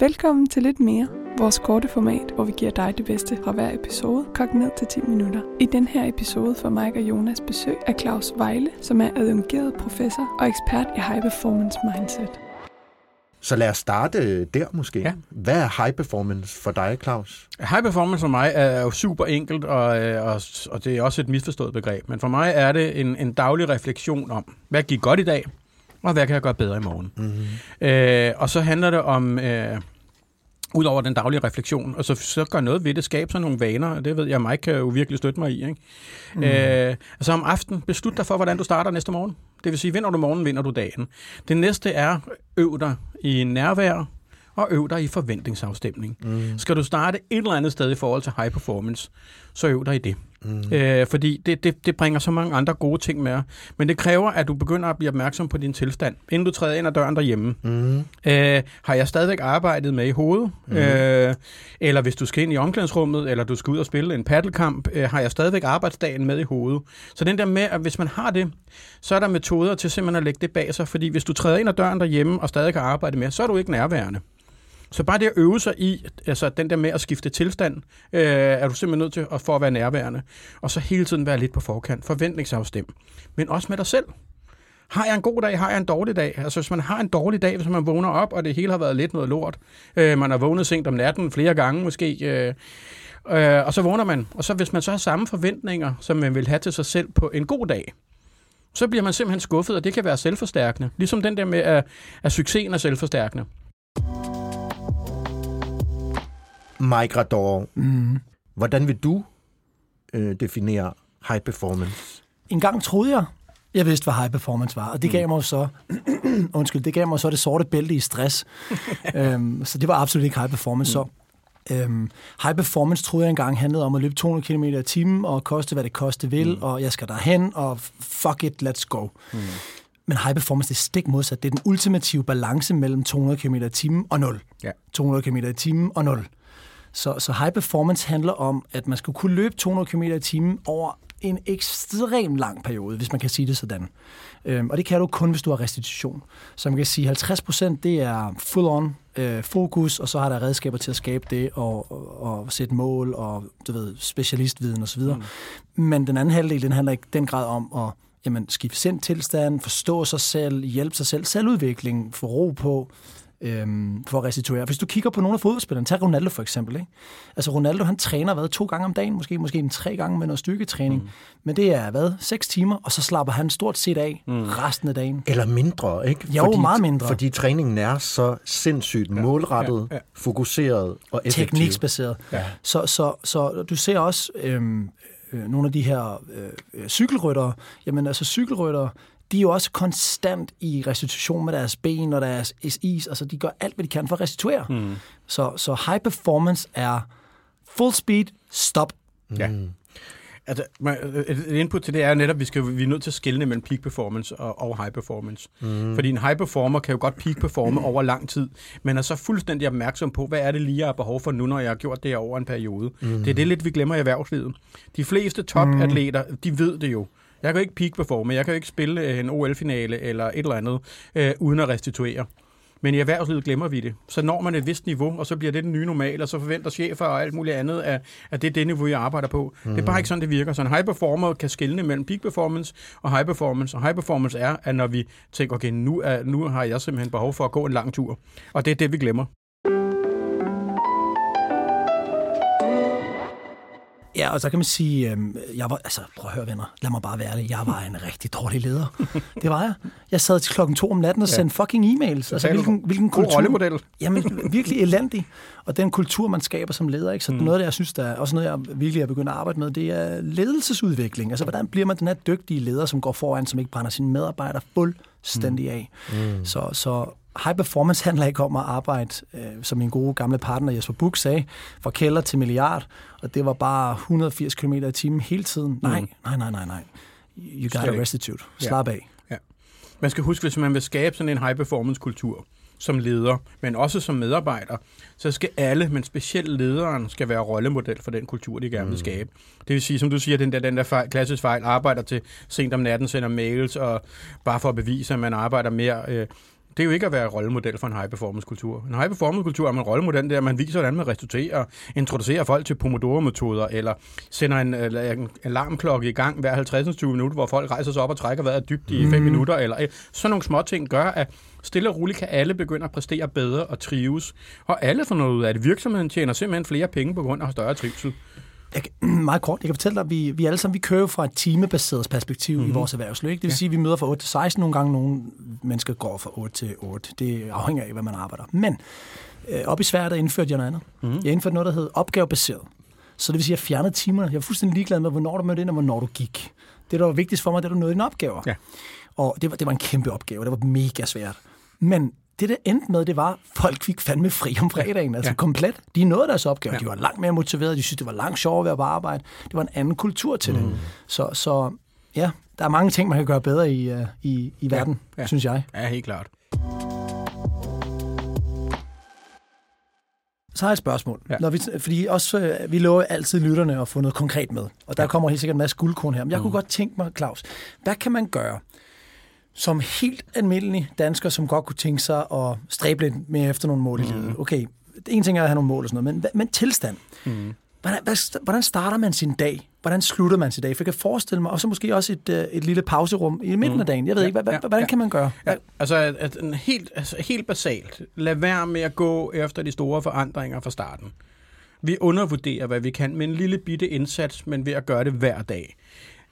Velkommen til lidt mere, vores korte format, hvor vi giver dig det bedste fra hver episode, kogt ned til 10 minutter. I den her episode får Mike og Jonas besøg af Claus Vejle, som er adjungeret professor og ekspert i high performance mindset. Så lad os starte der måske. Ja. Hvad er high performance for dig, Claus? High performance for mig er jo super enkelt, og, øh, og, og det er også et misforstået begreb. Men for mig er det en, en daglig refleksion om, hvad gik godt i dag, og hvad kan jeg gøre bedre i morgen. Mm-hmm. Øh, og så handler det om... Øh, Udover den daglige refleksion, og så, så gør noget ved det, skabe sådan nogle vaner, og det ved jeg, Mike kan jo virkelig støtte mig i. Ikke? Mm. Øh, altså om aftenen, beslut dig for, hvordan du starter næste morgen. Det vil sige, vinder du morgen, vinder du dagen. Det næste er, øv dig i nærvær, og øv dig i forventningsafstemning. Mm. Skal du starte et eller andet sted i forhold til high performance, så øv dig i det. Mm. Øh, fordi det, det, det bringer så mange andre gode ting med. Men det kræver, at du begynder at blive opmærksom på din tilstand, inden du træder ind ad døren derhjemme. Mm. Øh, har jeg stadigvæk arbejdet med i hovedet? Mm. Øh, eller hvis du skal ind i omklædningsrummet, eller du skal ud og spille en paddelkamp, øh, har jeg stadigvæk arbejdsdagen med i hovedet? Så den der med, at hvis man har det, så er der metoder til simpelthen at lægge det bag sig. Fordi hvis du træder ind ad døren derhjemme og stadig kan arbejde med, så er du ikke nærværende. Så bare det at øve sig i, altså den der med at skifte tilstand, øh, er du simpelthen nødt til at, for at være nærværende. Og så hele tiden være lidt på forkant, forventningsafstem. Men også med dig selv. Har jeg en god dag, har jeg en dårlig dag? Altså hvis man har en dårlig dag, hvis man vågner op, og det hele har været lidt noget lort, øh, man har vågnet sent om natten flere gange måske, øh, øh, og så vågner man. Og så hvis man så har samme forventninger, som man vil have til sig selv på en god dag, så bliver man simpelthen skuffet, og det kan være selvforstærkende. Ligesom den der med, at, at succesen er selvforstærkende. Mike Rador, mm. hvordan vil du øh, definere high performance? En gang troede jeg, jeg vidste, hvad high performance var, og det gav mig så, undskyld, det gav mig så det sorte bælte i stress. øhm, så det var absolut ikke high performance. Mm. Så øhm, high performance troede jeg engang handlede om at løbe 200 km i timen, og koste, hvad det koste vil, mm. og jeg skal derhen, og fuck it, let's go. Mm. Men high performance, det er stik modsat. Det er den ultimative balance mellem 200 km i timen og 0. Ja. 200 km i timen og 0. Så, så high performance handler om, at man skal kunne løbe 200 km i timen over en ekstremt lang periode, hvis man kan sige det sådan. Øhm, og det kan du kun, hvis du har restitution. Så man kan sige, at 50% det er full-on øh, fokus, og så har der redskaber til at skabe det, og, og, og sætte mål, og du ved, specialistviden osv. Mm. Men den anden halvdel, den handler ikke den grad om at jamen, skifte sind tilstand, forstå sig selv, hjælpe sig selv, selvudvikling, få ro på, øhm, for at restituere. Hvis du kigger på nogle af fodboldspillerne, tag Ronaldo for eksempel. Ikke? Altså Ronaldo, han træner hvad, to gange om dagen, måske, måske en tre gange med noget styrketræning. Mm. Men det er hvad, seks timer, og så slapper han stort set af mm. resten af dagen. Eller mindre, ikke? Jo, fordi, meget mindre. Fordi træningen er så sindssygt ja. målrettet, ja. Ja. fokuseret og effektiv. Tekniksbaseret. Ja. Så, så, så du ser også øhm, øh, nogle af de her øh, cykelryttere. Jamen altså cykelryttere, de er jo også konstant i restitution med deres ben og deres is. Altså, de gør alt, hvad de kan for at restituere. Mm. Så, så high performance er full speed, stop. Ja. Mm. Altså, et input til det er netop, at vi, skal, vi er nødt til at skille mellem peak performance og, og high performance. Mm. Fordi en high performer kan jo godt peak performe over lang tid, men er så fuldstændig opmærksom på, hvad er det lige, jeg har behov for nu, når jeg har gjort det over en periode. Mm. Det er det lidt, vi glemmer i erhvervslivet. De fleste topatleter, mm. de ved det jo. Jeg kan ikke peak performe, jeg kan ikke spille øh, en OL-finale eller et eller andet, øh, uden at restituere. Men i erhvervslivet glemmer vi det. Så når man et vist niveau, og så bliver det den nye normal, og så forventer chefer og alt muligt andet, at, at det er det niveau, jeg arbejder på. Mm. Det er bare ikke sådan, det virker. Så en high performer kan skille mellem peak performance og high performance. Og high performance er, at når vi tænker, okay, nu, er, nu har jeg simpelthen behov for at gå en lang tur. Og det er det, vi glemmer. Ja, og så kan man sige, øh, jeg var, altså prøv at høre venner, lad mig bare være ærlig, jeg var en rigtig dårlig leder. Det var jeg. Jeg sad til klokken to om natten og sendte fucking e-mails. Altså, hvilken, hvilken kultur, rollemodel. Jamen, virkelig elendig. Og den kultur, man skaber som leder, ikke? så Mm. noget af det, jeg synes, der er også noget, jeg virkelig er begyndt at arbejde med, det er ledelsesudvikling. Altså, hvordan bliver man den her dygtige leder, som går foran, som ikke brænder sine medarbejdere fuldstændig af. Mm. Så, så high performance handler ikke om at arbejde, øh, som min gode gamle partner Jesper Buch sagde, fra kælder til milliard, og det var bare 180 km i timen hele tiden. Nej, nej, nej, nej, nej. You got Slet restitute. Ja. Slap af. Man skal huske, hvis man vil skabe sådan en high-performance-kultur som leder, men også som medarbejder, så skal alle, men specielt lederen, skal være rollemodel for den kultur, de gerne vil skabe. Det vil sige, som du siger, den der, den der fejl, klassisk fejl, arbejder til sent om natten, sender mails, og bare for at bevise, at man arbejder mere. Øh, det er jo ikke at være rollemodel for en high-performance-kultur. En high-performance-kultur er man rollemodel, der man viser, hvordan man restituerer, introducerer folk til Pomodoro-metoder, eller sender en, eller en alarmklokke i gang hver 50 minutter, hvor folk rejser sig op og trækker vejret dybt i 5 minutter, eller øh, sådan nogle små ting gør, at stille og roligt kan alle begynde at præstere bedre og trives. Og alle får noget ud af det. Virksomheden tjener simpelthen flere penge på grund af større trivsel. Jeg kan, meget kort, jeg kan fortælle dig, at vi, vi alle sammen vi kører jo fra et timebaseret perspektiv mm-hmm. i vores erhvervsliv. Ikke? Det vil ja. sige, at vi møder fra 8 til 16 nogle gange, nogle mennesker går fra 8 til 8. Det afhænger af, hvad man arbejder. Men øh, op i Sverige, der indførte jeg noget andet. Mm-hmm. Jeg indførte noget, der hed opgavebaseret. Så det vil sige, at jeg fjernede timerne. Jeg var fuldstændig ligeglad med, hvornår du mødte ind, og hvornår du gik. Det, der var vigtigst for mig, det var, at du nåede dine opgaver. Ja. Og det var, det var en kæmpe opgave, det var mega svært. Men det, der endte med, det var, at folk fik fandme fri om fredagen, altså Ja. komplet. De nåede deres opgave, Ja. de var langt mere motiverede, de synes, det var langt sjovere at være på arbejde. Det var en anden kultur til mm. det. Så, så ja, der er mange ting, man kan gøre bedre i, uh, i, i verden, Ja. ja. synes jeg. Ja, helt klart. Så har jeg et spørgsmål. Ja. Ja. Når vi, fordi også, øh, vi lover altid lytterne at få noget konkret med. Og der ja. kommer helt sikkert en masse guldkorn her. Men jeg mm. kunne godt tænke mig, Claus, hvad kan man gøre som helt almindelig dansker, som godt kunne tænke sig at stræbe lidt mere efter nogle mål i livet? Okay, en ting er at have nogle mål og sådan noget, men, men tilstand. Mm. Hvordan, hvad, hvordan starter man sin dag? Hvordan slutter man sin dag? For jeg kan forestille mig, og så måske også et, øh, et lille pauserum i midten af dagen. Jeg ved Ja, ikke, hvad, ja, hvordan ja. kan man gøre? Ja, altså, at, at en helt, altså helt basalt. Lad være med at gå efter de store forandringer fra starten. Vi undervurderer, hvad vi kan med en lille bitte indsats, men ved at gøre det hver dag.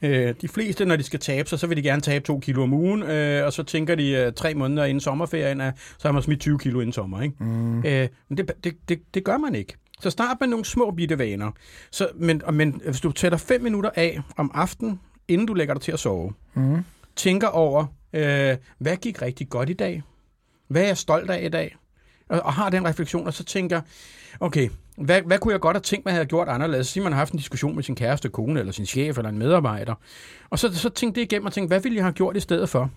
Øh, de fleste, når de skal tabe sig, så vil de gerne tabe to kilo om ugen, øh, og så tænker de øh, tre måneder inden sommerferien, at så har man smidt 20 kilo inden sommer. Ikke? Mm. Øh, men det, det, det, det gør man ikke. Så start med nogle små bitte vaner. Så, men, men hvis du sætter fem minutter af om aftenen, inden du lægger dig til at sove, mm. tænker over, øh, hvad gik rigtig godt i dag? Hvad er jeg stolt af i dag? Og, og har den refleksion, og så tænker, okay, hvad, hvad kunne jeg godt have tænkt mig, at jeg havde gjort anderledes? Sige, man har haft en diskussion med sin kæreste, kone, eller sin chef, eller en medarbejder. Og så, så tænkte det igennem og tænkte, hvad ville jeg have gjort i stedet for?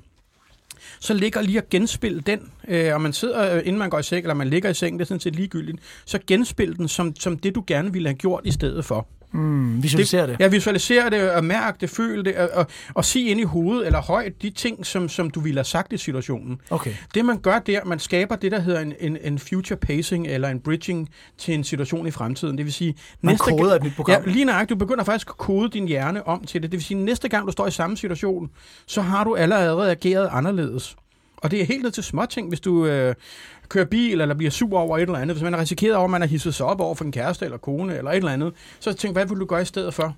Så ligger lige at genspille den, øh, og man sidder, øh, inden man går i seng, eller man ligger i sengen, det er sådan set ligegyldigt, så genspil den som, som det, du gerne ville have gjort i stedet for. Mm, visualiser det. Ja, visualisere det, og mærke det, føle det, og, og, og sige ind i hovedet eller højt de ting, som, som du ville have sagt i situationen. Okay. Det man gør der, man skaber det, der hedder en, en, en future pacing, eller en bridging til en situation i fremtiden. Det vil sige... Man koder et nyt program. Ja, lige nøjagtigt. Du begynder faktisk at kode din hjerne om til det. Det vil sige, næste gang du står i samme situation, så har du allerede ageret anderledes. Og det er helt ned til småting, hvis du øh, kører bil, eller bliver sur over et eller andet. Hvis man er risikeret over, at man har hisset sig op over for en kæreste eller kone, eller et eller andet, så tænk, hvad vil du gøre i stedet for?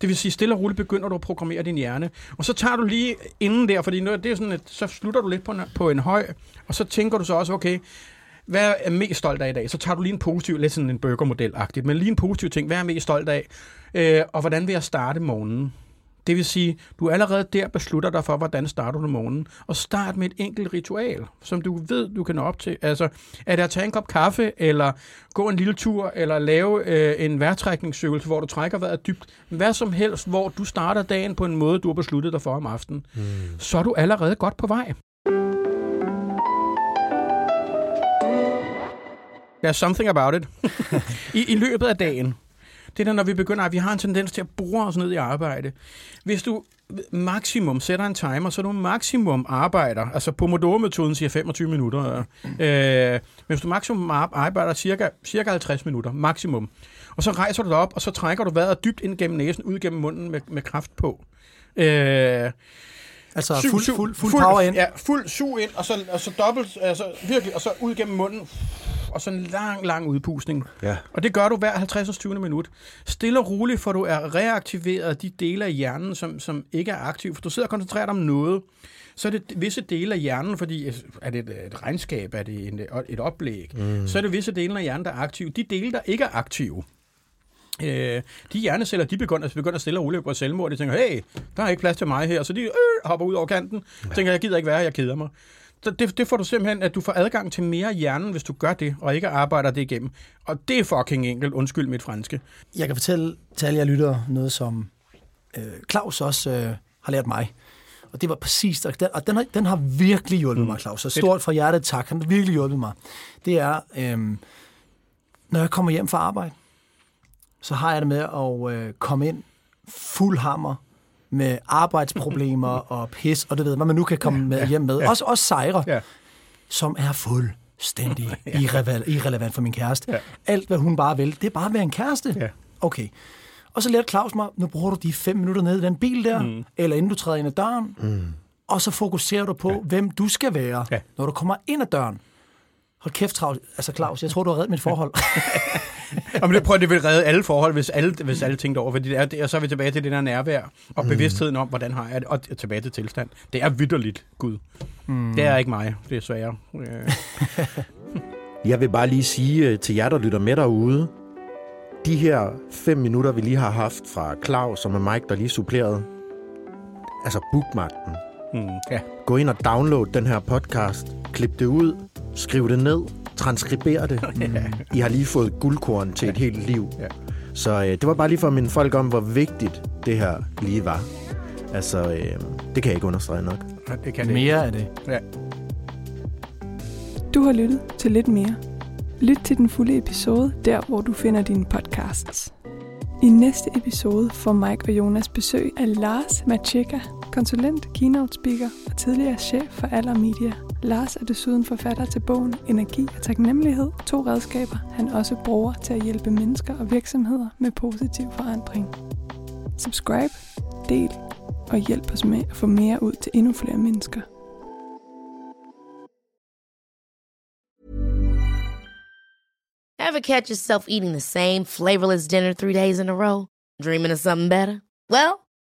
Det vil sige, stille og roligt begynder du at programmere din hjerne. Og så tager du lige inden der, fordi det er sådan, at så slutter du lidt på en, på en høj, og så tænker du så også, okay, hvad er jeg mest stolt af i dag? Så tager du lige en positiv, lidt sådan en burgermodel-agtigt, men lige en positiv ting, hvad er jeg mest stolt af? Øh, og hvordan vil jeg starte morgenen? Det vil sige, du allerede der beslutter dig for, hvordan starter du morgenen. Og start med et enkelt ritual, som du ved, du kan nå op til. Altså, er det at tage en kop kaffe, eller gå en lille tur, eller lave øh, en vejrtrækningsøvelse, hvor du trækker vejret dybt. Hvad som helst, hvor du starter dagen på en måde, du har besluttet dig for om aftenen. Mm. Så er du allerede godt på vej. There's something about it. I, I løbet af dagen, det er når vi begynder, at vi har en tendens til at bore os ned i arbejde. Hvis du maksimum sætter en timer, så du maksimum arbejder, altså Pomodoro-metoden siger 25 minutter, øh, men hvis du maksimum ar- arbejder cirka, cirka 50 minutter, maksimum, og så rejser du dig op, og så trækker du vejret dybt ind gennem næsen, ud gennem munden med, med kraft på. Øh, Altså Sug, fuld, sug, fuld, fuld power ind. Ja, fuld sug ind, og så, og så dobbelt, altså virkelig, og så ud gennem munden. Og så en lang, lang udpustning. Ja. Og det gør du hver 50 20 minut. Stille og roligt, for du er reaktiveret de dele af hjernen, som, som ikke er aktive. For du sidder og koncentrerer dig om noget, så er det visse dele af hjernen, fordi øh, er det et, et regnskab, er det en, et oplæg, mm. så er det visse dele af hjernen, der er aktive. De dele, der ikke er aktive, øh, de hjerneceller, de begynder, begynder stille og roligt på selvmord. De tænker, hey, der er ikke plads til mig her. Så de øh, hopper ud over kanten. Ja. Tænker, jeg gider ikke være her, jeg keder mig. Det, det får du simpelthen, at du får adgang til mere hjernen, hvis du gør det, og ikke arbejder det igennem. Og det er fucking enkelt. Undskyld mit franske. Jeg kan fortælle til alle jer lytter noget, som øh, Claus også øh, har lært mig. Og det var præcis, og den, og den, har, den har virkelig hjulpet mm. mig, Claus. Så stort fra hjertet tak, han har virkelig hjulpet mig. Det er, øh, når jeg kommer hjem fra arbejde, så har jeg det med at øh, komme ind fuld hammer med arbejdsproblemer og pis, og det ved hvad man nu kan komme med hjem med. Ja. Også, også sejre, ja. som er fuldstændig ja. irrelevant, irrelevant for min kæreste. Ja. Alt, hvad hun bare vil, det er bare at være en kæreste. Ja. Okay. Og så lærte Claus mig, nu bruger du de fem minutter ned i den bil der, mm. eller inden du træder ind ad døren, mm. og så fokuserer du på, ja. hvem du skal være, ja. når du kommer ind ad døren. Hold kæft, Claus. Altså, Claus, jeg tror, du har reddet mit forhold. Jamen, det, prøver, det vil redde alle forhold, hvis alle, hvis alle tænkte over, fordi det er, det, og så er vi tilbage til det der nærvær, og mm. bevidstheden om, hvordan har jeg det, og tilbage til tilstand. Det er vidderligt, Gud. Mm. Det er ikke mig, det er svære. jeg vil bare lige sige øh, til jer, der lytter med derude, de her fem minutter, vi lige har haft fra Claus og med Mike, der lige supplerede, altså bookmark den. Mm, ja. Gå ind og download den her podcast, klip det ud, skriv det ned, transkriber det. I har lige fået guldkorn til et helt liv. Ja. Så øh, det var bare lige for at minde folk om, hvor vigtigt det her lige var. Altså, øh, det kan jeg ikke understrege nok. Ja, det kan det Mere af det. Ja. Du har lyttet til lidt mere. Lyt til den fulde episode, der hvor du finder dine podcasts. I næste episode får Mike og Jonas besøg af Lars Macheka, konsulent, keynote speaker og tidligere chef for Aller Media. Lars er desuden forfatter til bogen Energi og Taknemmelighed, to redskaber, han også bruger til at hjælpe mennesker og virksomheder med positiv forandring. Subscribe, del og hjælp os med at få mere ud til endnu flere mennesker. Ever catch yourself eating the same flavorless dinner three days in a row? Dreaming of something better? Well,